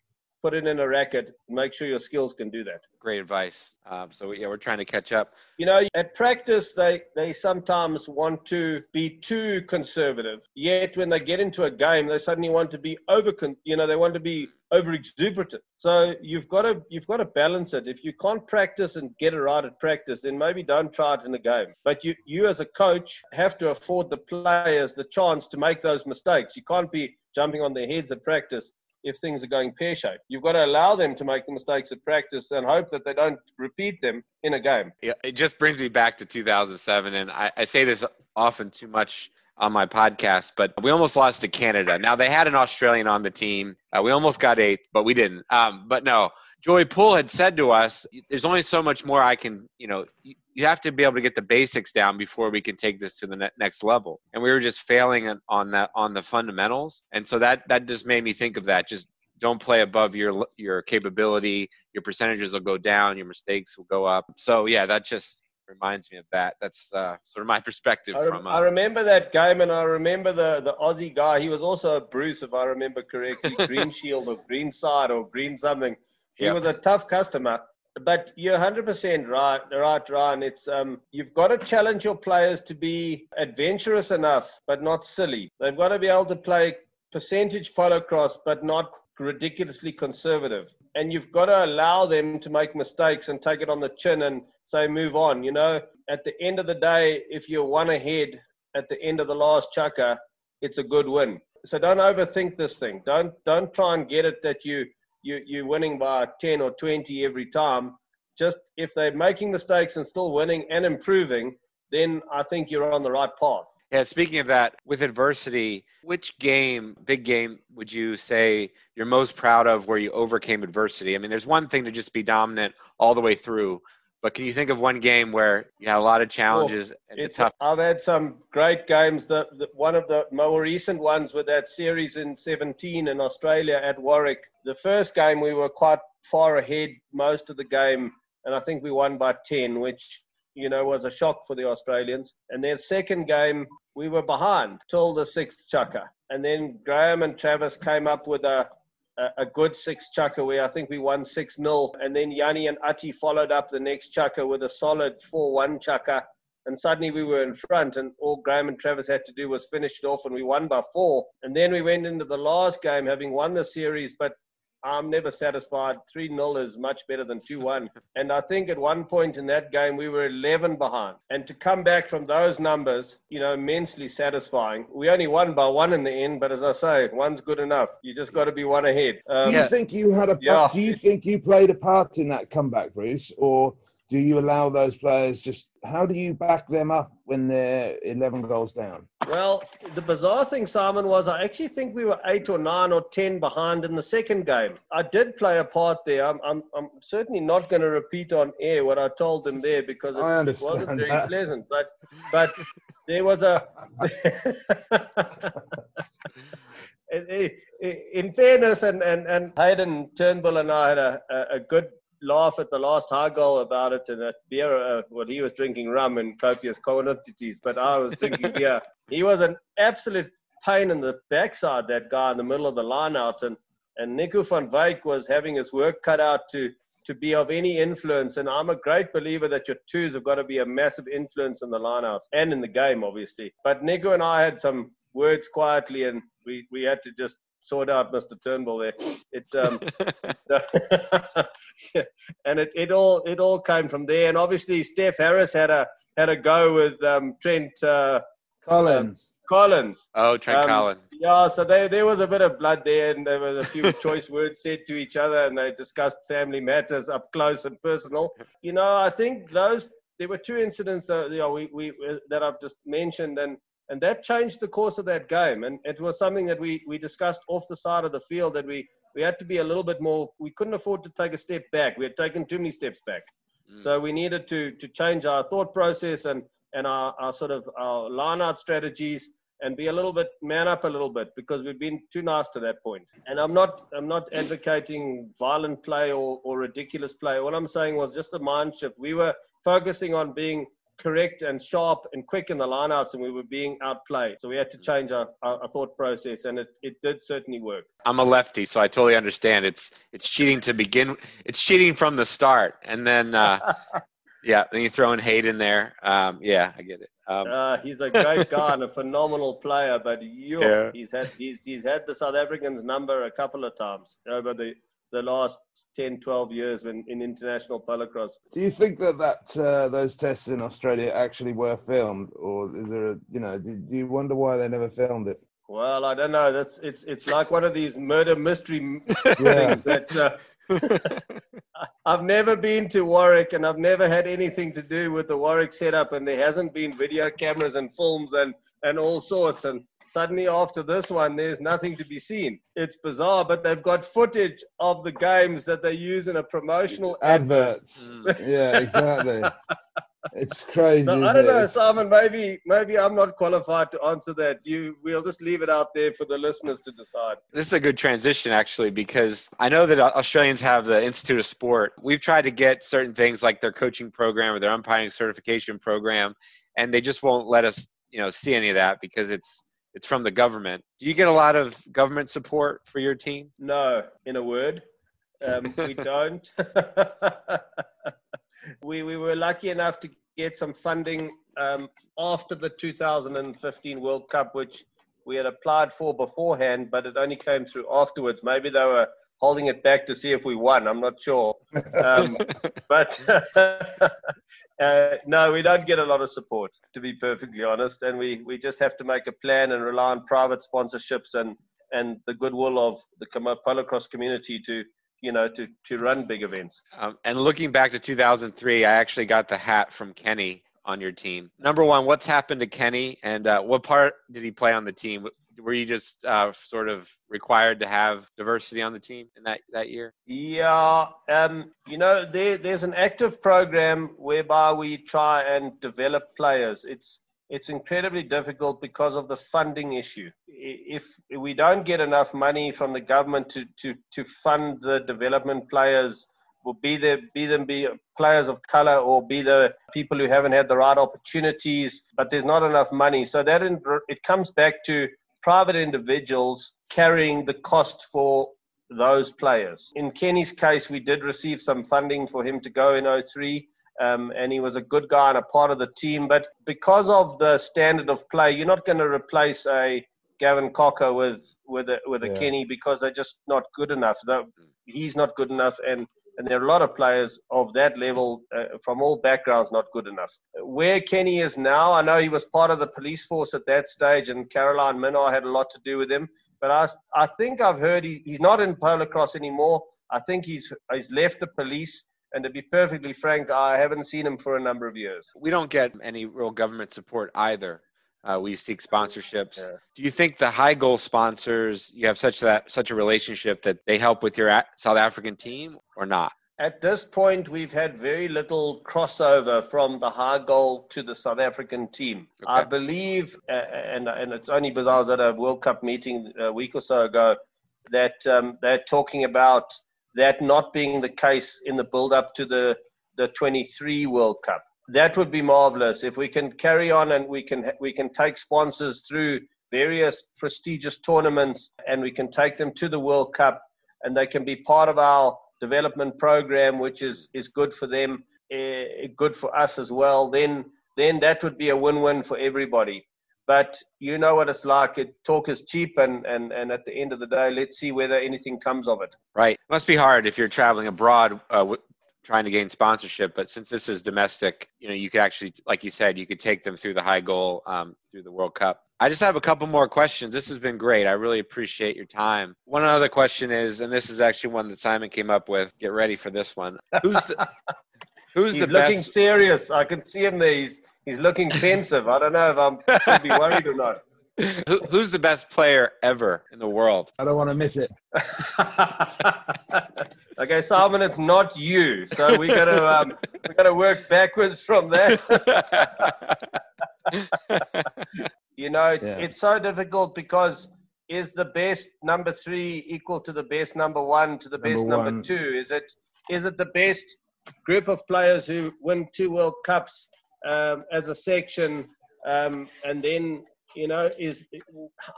Put it in a racket. Make sure your skills can do that. Great advice. Um, so yeah, we're trying to catch up. You know, at practice, they they sometimes want to be too conservative. Yet when they get into a game, they suddenly want to be over. You know, they want to be over exuberant. So you've got to you've got to balance it. If you can't practice and get it right at practice, then maybe don't try it in the game. But you you as a coach have to afford the players the chance to make those mistakes. You can't be jumping on their heads at practice if things are going pear shaped. You've got to allow them to make the mistakes at practice and hope that they don't repeat them in a game. It just brings me back to 2007, and I, I say this often too much on my podcast, but we almost lost to Canada. Now they had an Australian on the team. Uh, we almost got eighth, but we didn't. Um, but no, Joey Poole had said to us, "There's only so much more I can, you know, you have to be able to get the basics down before we can take this to the ne- next level." And we were just failing on that on the fundamentals, and so that that just made me think of that. Just don't play above your your capability. Your percentages will go down. Your mistakes will go up. So yeah, that just reminds me of that. That's uh, sort of my perspective I, from. Uh, I remember that game, and I remember the the Aussie guy. He was also a Bruce, if I remember correctly, Green Shield or Green Side or Green something. He yep. was a tough customer. But you're 100% right, right, Ryan. It's um, you've got to challenge your players to be adventurous enough, but not silly. They've got to be able to play percentage polocrosse, but not ridiculously conservative. And you've got to allow them to make mistakes and take it on the chin and say, move on. You know, at the end of the day, if you're one ahead at the end of the last chukka, it's a good win. So don't overthink this thing. Don't don't try and get it that you you you're winning by 10 or 20 every time. Just if they're making mistakes and still winning and improving, then I think you're on the right path. Yeah, speaking of that, with adversity, which game, big game, would you say you're most proud of where you overcame adversity? I mean, there's one thing to just be dominant all the way through, but can you think of one game where you had a lot of oh, challenges well, and it's tough? I've had some great games. The, the, one of the more recent ones with that series in 17 in Australia at Warwick. The first game we were quite far ahead most of the game, and I think we won by 10, which you know, was a shock for the Australians. And their second game, we were behind till the sixth chukka. And then Graham and Travis came up with a, a, a good six chukka where I think we won 6 0. And then Yanni and Ati followed up the next chukka with a solid 4 1 chukka. And suddenly we were in front, and all Graham and Travis had to do was finish it off, and we won by four. And then we went into the last game having won the series, but I'm never satisfied. 3 0 is much better than 2 1. And I think at one point in that game, we were 11 behind. And to come back from those numbers, you know, immensely satisfying. We only won by one in the end, but as I say, one's good enough. You just got to be one ahead. Um, do you think you had a yeah. do you think you played a part in that comeback, Bruce? Or do you allow those players just how do you back them up when they're 11 goals down? Well the bizarre thing simon was i actually think we were 8 or 9 or 10 behind in the second game. I did play a part there. I'm, I'm, I'm certainly not going to repeat on air what i told them there because it, it wasn't very that. pleasant but but there was a in fairness and, and, and hayden turnbull and i had a, a good laugh at the last high goal about it and at beer. Uh, well, he was drinking rum in copious quantities, but I was drinking beer. He was an absolute pain in the backside, that guy in the middle of the line out. And, and Nico van Wyk was having his work cut out to, to be of any influence. And I'm a great believer that your twos have got to be a massive influence in the lineouts and in the game, obviously. But Nico and I had some words quietly, and we, we had to just sort out Mr. Turnbull there. It um, and it, it all it all came from there. And obviously Steph Harris had a had a go with um, Trent uh, Collins. Um, Collins. Oh, Trent um, Collins. Yeah, so there there was a bit of blood there, and there was a few choice words said to each other, and they discussed family matters up close and personal. You know, I think those there were two incidents that you know we, we that I've just mentioned, and and that changed the course of that game. And it was something that we, we discussed off the side of the field that we, we had to be a little bit more, we couldn't afford to take a step back. We had taken too many steps back. Mm. So we needed to, to change our thought process and, and our, our sort of our line out strategies and be a little bit man up a little bit because we've been too nice to that point. And I'm not I'm not advocating violent play or, or ridiculous play. What I'm saying was just a mind shift. We were focusing on being correct and sharp and quick in the lineouts, and we were being outplayed. So we had to change our, our, our, thought process, and it, it did certainly work. I'm a lefty, so I totally understand. It's it's cheating to begin. It's cheating from the start, and then uh, yeah, then you throw in hate in there. Um, yeah, I get it. Um, uh, he's a great guy and a phenomenal player, but you, yeah. he's had he's he's had the South Africans number a couple of times over the the last 10, 12 years in, in international polocrosse. Do you think that, that uh, those tests in Australia actually were filmed, or is there a, you know, do you wonder why they never filmed it? Well, I don't know. That's it's it's like one of these murder mystery things that uh, I've never been to Warwick and I've never had anything to do with the Warwick setup, and there hasn't been video cameras and films and and all sorts. And Suddenly, after this one, there's nothing to be seen. It's bizarre, but they've got footage of the games that they use in a promotional adverts. Advert. Mm. yeah, exactly. it's crazy. So, I don't know, Simon. Maybe, maybe I'm not qualified to answer that. You, we'll just leave it out there for the listeners to decide. This is a good transition, actually, because I know that Australians have the Institute of Sport. We've tried to get certain things like their coaching program or their umpiring certification program, and they just won't let us, you know, see any of that because it's it's from the government. Do you get a lot of government support for your team? No, in a word, um, we don't. we we were lucky enough to get some funding um, after the 2015 World Cup, which we had applied for beforehand, but it only came through afterwards. Maybe they were holding it back to see if we won. I'm not sure. Um, but uh, no, we don't get a lot of support, to be perfectly honest. And we, we just have to make a plan and rely on private sponsorships and, and the goodwill of the polocrosse community to you know to to run big events. Um, and looking back to 2003, I actually got the hat from Kenny on your team. Number one, what's happened to Kenny, and uh, what part did he play on the team? Were you just uh, sort of required to have diversity on the team in that, that year? Yeah, um, you know, there, there's an active program whereby we try and develop players. It's it's incredibly difficult because of the funding issue. If we don't get enough money from the government to, to, to fund the development players, will be the be them be players of color or be the people who haven't had the right opportunities, but there's not enough money. So that in, it comes back to private individuals carrying the cost for those players. In Kenny's case, we did receive some funding for him to go in 03. Um, and he was a good guy and a part of the team. But because of the standard of play, you're not going to replace a Gavin Cocker with with a, with a yeah. Kenny because they're just not good enough. He's not good enough, and and there are a lot of players of that level uh, from all backgrounds not good enough. Where Kenny is now, I know he was part of the police force at that stage, and Caroline Minnaar had a lot to do with him. But I, I think I've heard he, he's not in polocrosse anymore. I think he's he's left the police. And to be perfectly frank, I haven't seen him for a number of years. We don't get any real government support either. Uh, we seek sponsorships. Yeah. Do you think the high goal sponsors you have such that such a relationship that they help with your South African team or not? At this point, we've had very little crossover from the high goal to the South African team. Okay. I believe, uh, and and it's only because I was at a World Cup meeting a week or so ago, that um, they're talking about that not being the case in the build up to the the 23 World Cup that would be marvelous. If we can carry on and we can we can take sponsors through various prestigious tournaments and we can take them to the World Cup and they can be part of our development program which is is good for them uh, good for us as well then then that would be a win-win for everybody. But you know what it's like. It, talk is cheap and, and and at the end of the day let's see whether anything comes of it. Right. It must be hard if you're traveling abroad uh, trying to gain sponsorship. But since this is domestic, you know, you could actually, like you said, you could take them through the high goal um, through the World Cup. I just have a couple more questions. This has been great. I really appreciate your time. One other question is, and this is actually one that Simon came up with. Get ready for this one. Who's the, who's he's the looking best? serious. I can see him there. He's, he's looking pensive. I don't know if I'm should be worried or not. Who, who's the best player ever in the world? I don't want to miss it. okay, Simon, it's not you. So we got to um, we got to work backwards from that. you know, it's yeah. it's so difficult because is the best number three equal to the best number one to the number best number two? Is it is it the best group of players who win two World Cups um, as a section, um, and then you know, is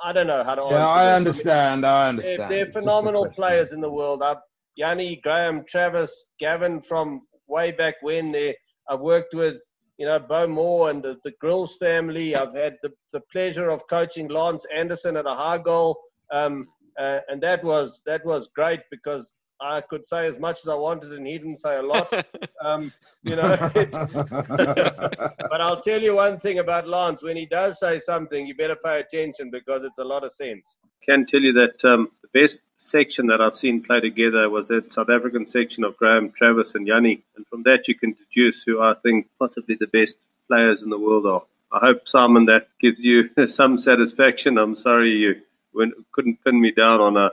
I don't know how to yeah, I understand. I understand. They're, they're phenomenal players in the world. I've, Yanni, Graham, Travis, Gavin from way back when. They, I've worked with, you know, Bo Moore and the, the Grills family. I've had the, the pleasure of coaching Lance Anderson at a high goal. Um, uh, and that was that was great because I could say as much as I wanted, and he didn't say a lot. Um, you know, it, but I'll tell you one thing about Lance: when he does say something, you better pay attention because it's a lot of sense. Can tell you that um, the best section that I've seen play together was that South African section of Graham, Travis, and Yanni, and from that you can deduce who I think possibly the best players in the world are. I hope Simon that gives you some satisfaction. I'm sorry you couldn't pin me down on a on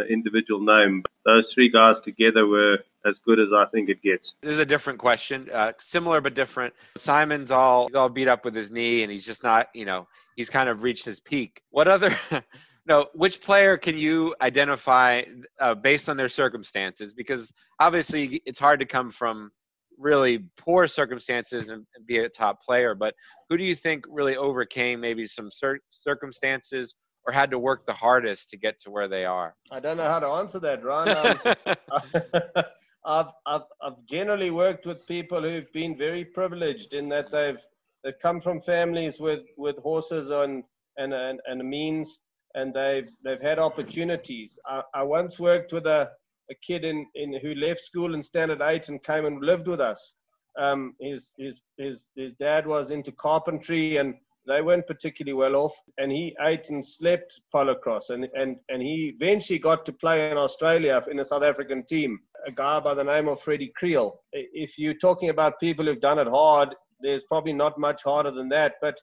an individual name. Those three guys together were as good as I think it gets. This is a different question, uh, similar but different. Simon's all all beat up with his knee, and he's just not, you know, he's kind of reached his peak. What other? no, which player can you identify uh, based on their circumstances? Because obviously, it's hard to come from really poor circumstances and, and be a top player. But who do you think really overcame maybe some cir- circumstances or had to work the hardest to get to where they are? I don't know how to answer that, Ron. Um, I've, I've, I've generally worked with people who've been very privileged in that they've they've come from families with, with horses and, and, and, and means, and they've they've had opportunities. I, I once worked with a a kid in, in who left school in standard eight and came and lived with us. Um, his, his, his, his dad was into carpentry and they weren't particularly well off. And he ate and slept polocrosse. And, and, and he eventually got to play in Australia in a South African team, a guy by the name of Freddie Creel. If you're talking about people who've done it hard, there's probably not much harder than that. But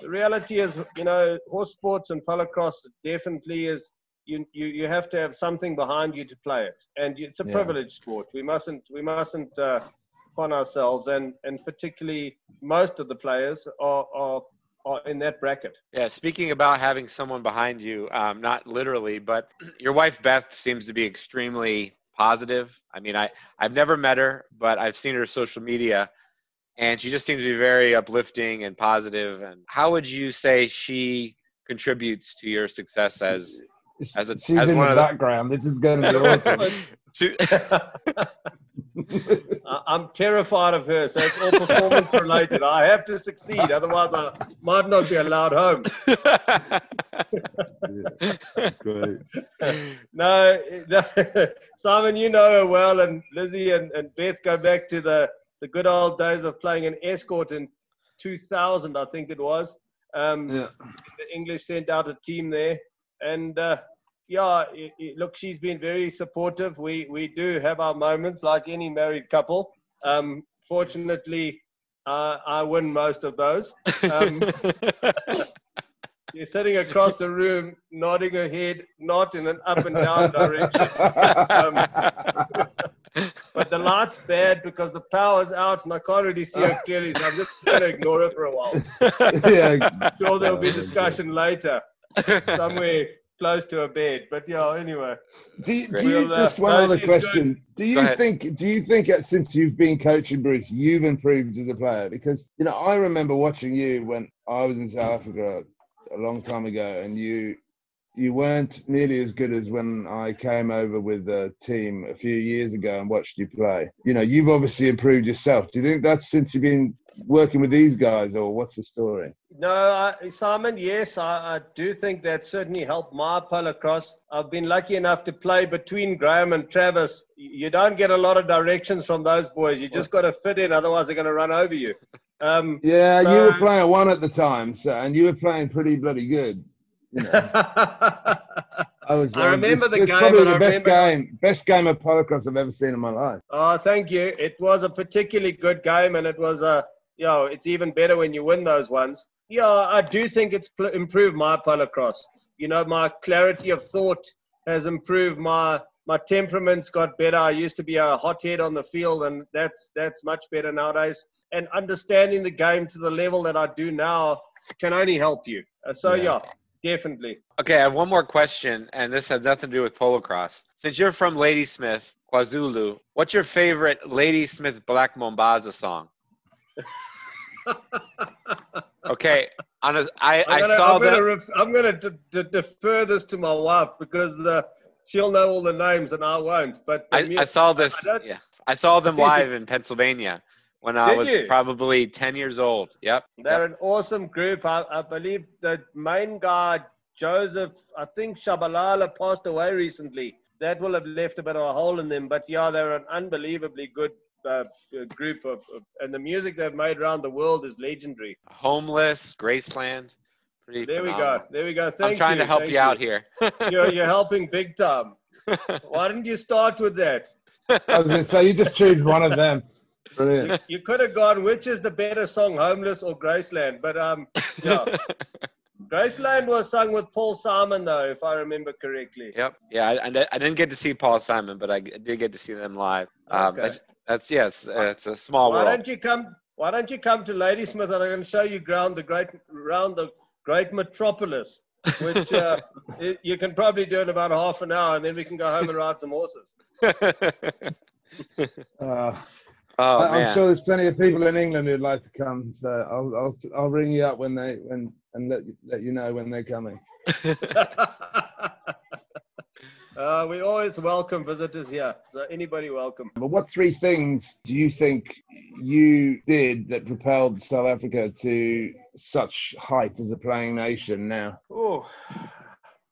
the reality is, you know, horse sports and polocrosse definitely is you, you, you have to have something behind you to play it, and it's a yeah. privileged sport. We mustn't we mustn't uh, on ourselves, and and particularly most of the players are are in that bracket. Yeah, speaking about having someone behind you, um, not literally, but your wife Beth seems to be extremely positive. I mean, I I've never met her, but I've seen her social media, and she just seems to be very uplifting and positive. And how would you say she contributes to your success as as a she's as in one the of background. This is going to be awesome. I'm terrified of her, so it's all performance related. I have to succeed, otherwise I might not be allowed home. yeah, great. No, no, Simon, you know her well, and Lizzie and, and Beth go back to the, the good old days of playing an Estcourt in 2000, I think it was. Um, yeah. The English sent out a team there and uh, yeah, it, it, look, she's been very supportive. We we do have our moments like any married couple. Um, fortunately, uh, I win most of those. Um, she's sitting across the room, nodding her head, not in an up and down direction. Um, but the light's bad because the power's out and I can't really see her clearly, so I'm just going to ignore her for a while. yeah. I'm sure there'll be discussion later somewhere close to a bed. But yeah, anyway. Do you, do you just one no, other question? Good. Do you think do you think that since you've been coaching Bruce, you've improved as a player? Because you know, I remember watching you when I was in South Africa a long time ago, and you you weren't nearly as good as when I came over with the team a few years ago and watched you play. You know, you've obviously improved yourself. Do you think that's since you've been working with these guys, or what's the story? No, uh, Simon. Yes, I, I, do think that certainly helped my polocrosse. I've been lucky enough to play between Graham and Travis. You don't get a lot of directions from those boys. You just got to fit in, otherwise they're going to run over you. Um, yeah, so, you were playing one at the time, so and you were playing pretty bloody good. You know. I was. I remember the game. Probably the best game, best game of polocrosse I've ever seen in my life. Oh, thank you. It was a particularly good game, and it was a you know, it's even better when you win those ones. Yeah, I do think it's pl- improved my polocrosse. You know, my clarity of thought has improved. My my temperament's got better. I used to be a hothead on the field, and that's that's much better nowadays. And understanding the game to the level that I do now can only help you. Uh, so yeah. yeah. Definitely. Okay, I have one more question, and this has nothing to do with polocrosse. Since you're from Ladysmith, KwaZulu, what's your favorite Ladysmith Black Mambazo song? okay, honest, I, I gonna, saw I'm that. Gonna ref, I'm going to defer this to my wife because the, she'll know all the names and I won't. But I, um, I, saw this. I yeah, I saw them live in Pennsylvania when I was you? probably 10 years old. Yep. They're yep. an awesome group. I, I believe the main guy, Joseph, I think Shabalala passed away recently. That will have left a bit of a hole in them. But yeah, they're an unbelievably good uh, group of, of, and the music they've made around the world is legendary. Homeless, Graceland. Pretty there phenomenal. we go. There we go. Thank I'm trying you. to help Thank you out here. you're, you're helping big time. Why didn't you start with that? I was going to say, you just choose one of them. Brilliant. You, you, could have gone, which is the better song, Homeless or Graceland? But um, yeah. Graceland was sung with Paul Simon, though, if I remember correctly. Yep. Yeah, I, I, didn't get to see Paul Simon, but I did get to see them live. Um, okay. that's, that's, yes, it's a small why world. Why don't you come? Why don't you come to Ladysmith and I'm going to show you ground the great around the great metropolis, which uh, it, you can probably do in about half an hour, and then we can go home and ride some horses. uh, Oh, I, am sure there's plenty of people in England who'd like to come. So I'll I'll I'll ring you up when they when and let let you know when they're coming. uh, we always welcome visitors here. So anybody welcome. But what three things do you think you did that propelled South Africa to such height as a playing nation now? Oh,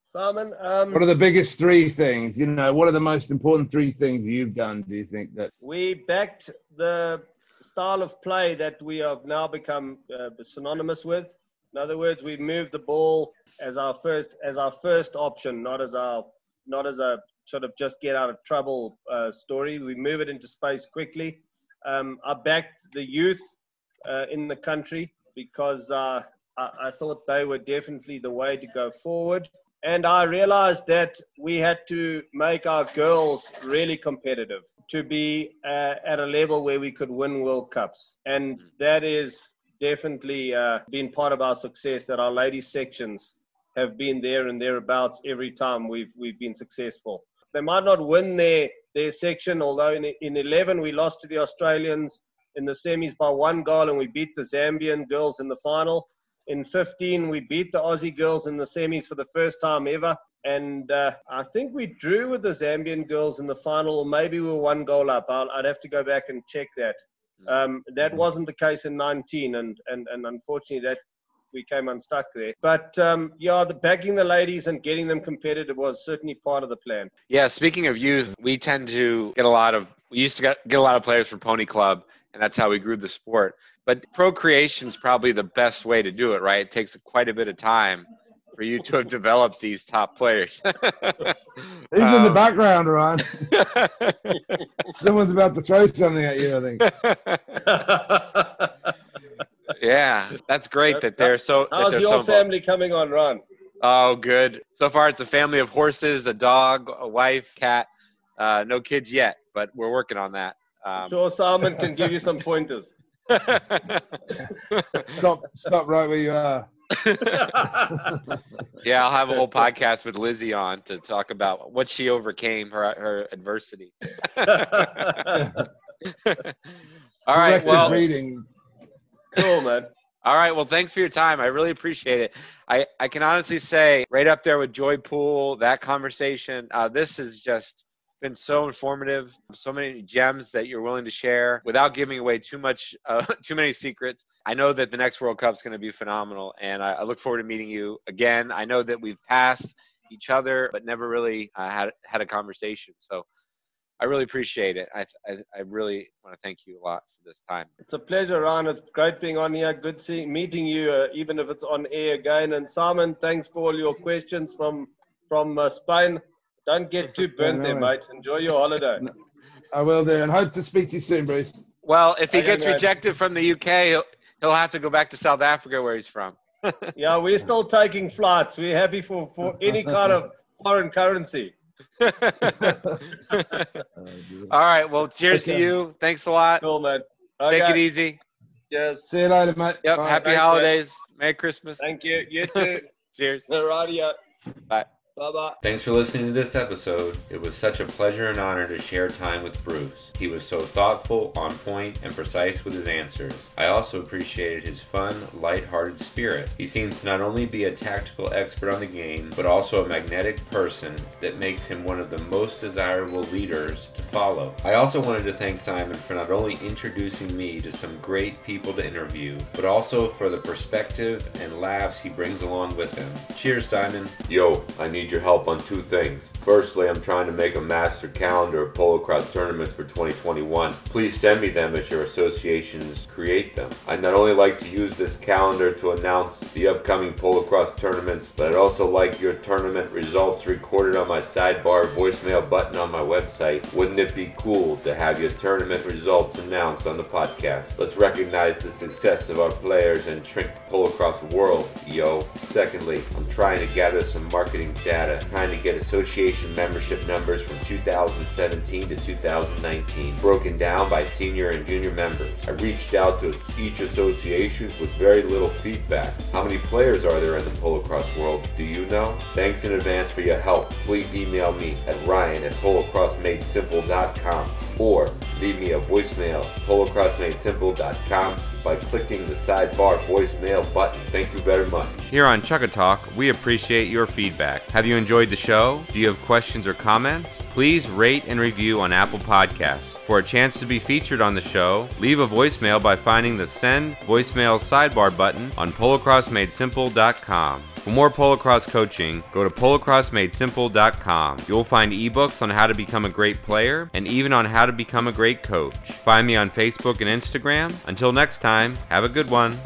Simon, um, What are the biggest three things? You know, what are the most important three things you've done? Do you think that? we backed the style of play that we have now become uh, synonymous with. In other words, we moved the ball as our first as our first option, not as our not as a sort of just get out of trouble uh, story. We move it into space quickly. Um, I backed the youth uh, in the country because uh, I, I thought they were definitely the way to go forward. And I realized that we had to make our girls really competitive to be uh, at a level where we could win World Cups. And that is definitely uh, been part of our success that our ladies sections have been there and thereabouts every time we've, we've been successful. They might not win their, their section, although in, in 11 we lost to the Australians in the semis by one goal and we beat the Zambian girls in the final. In 15, we beat the Aussie girls in the semis for the first time ever. And uh, I think we drew with the Zambian girls in the final, or maybe we were one goal up. I'll, I'd have to go back and check that. Um, that wasn't the case in 19, and, and, and unfortunately, that we came unstuck there. But um, yeah, the backing the ladies and getting them competitive was certainly part of the plan. Yeah, speaking of youth, we tend to get a lot of we used to get, get a lot of players from Pony Club, and that's how we grew the sport. But procreation is probably the best way to do it, right? It takes quite a bit of time for you to have developed these top players. Who's in the Um, background, Ron. Someone's about to throw something at you. I think. yeah, that's great that they're so. How's they're your so family coming on, Ron? Oh, good. So far, it's a family of horses, a dog, a wife, cat. Uh, no kids yet, but we're working on that. Um, Sure, Simon can give you some pointers. Stop, stop right where you are. yeah, I'll have a whole podcast with Lizzie on to talk about what she overcame her her adversity. All right, well, breeding. cool, man. all right, well, thanks for your time. I really appreciate it. I I can honestly say, right up there with Joy Pool, that conversation. Uh, this is just been so informative. So many gems that you're willing to share without giving away too much, uh, too many secrets. I know that the next World Cup is going to be phenomenal, and I, I look forward to meeting you again. I know that we've passed each other, but never really uh, had had a conversation. So. I really appreciate it. I, I, I really want to thank you a lot for this time. It's a pleasure, Ron. It's great being on here. Good seeing, meeting you, uh, even if it's on air again. And Simon, thanks for all your questions from from uh, Spain. Don't get too burnt there, mate. Enjoy your holiday. I will do, and hope to speak to you soon, Bruce. Well, if he Okay, gets man. rejected from the UK, he'll, he'll have to go back to South Africa where he's from. Yeah, we're still taking flights. We're happy for, for any kind of foreign currency. All right. Well, cheers to you. Thanks a lot. Cool, man. Take it easy. Cheers. See you later, mate. Yep. Bye. Happy Thanks, man. holidays. Merry Christmas. Thank you. You too. Cheers. Radio. Bye. Bye bye. Thanks for listening to this episode. It was such a pleasure and honor to share time with Bruce. He was so thoughtful, on point, and precise with his answers. I also appreciated his fun, light-hearted spirit. He seems to not only be a tactical expert on the game, but also a magnetic person that makes him one of the most desirable leaders to follow. I also wanted to thank Simon for not only introducing me to some great people to interview, but also for the perspective and laughs he brings along with him. Cheers, Simon. Yo, I need your help on two things. Firstly, I'm trying to make a master calendar of polocrosse tournaments for 2021. Please send me them as your associations create them. I'd not only like to use this calendar to announce the upcoming polocrosse tournaments, but I'd also like your tournament results recorded on my sidebar voicemail button on my website. Wouldn't it be cool to have your tournament results announced on the podcast? Let's recognize the success of our players and shrink the polocrosse world, yo. Secondly, I'm trying to gather some marketing data, trying to get association membership numbers from 2017 to 2019, broken down by senior and junior members. I reached out to each association with very little feedback. How many players are there in the polocrosse world? Do you know? Thanks in advance for your help. Please email me at ryan at polocrossmadesimple.com or leave me a voicemail polocrossmadesimple.com by clicking the sidebar voicemail button. Thank you very much. Here on Chukka Talk, we appreciate your feedback. Have you enjoyed the show? Do you have questions or comments? Please rate and review on Apple Podcasts. For a chance to be featured on the show, leave a voicemail by finding the Send Voicemail sidebar button on polocrossmadesimple.com. For more Polocrosse coaching, go to polocrossmadesimple.com. You'll find ebooks on how to become a great player and even on how to become a great coach. Find me on Facebook and Instagram. Until next time, have a good one.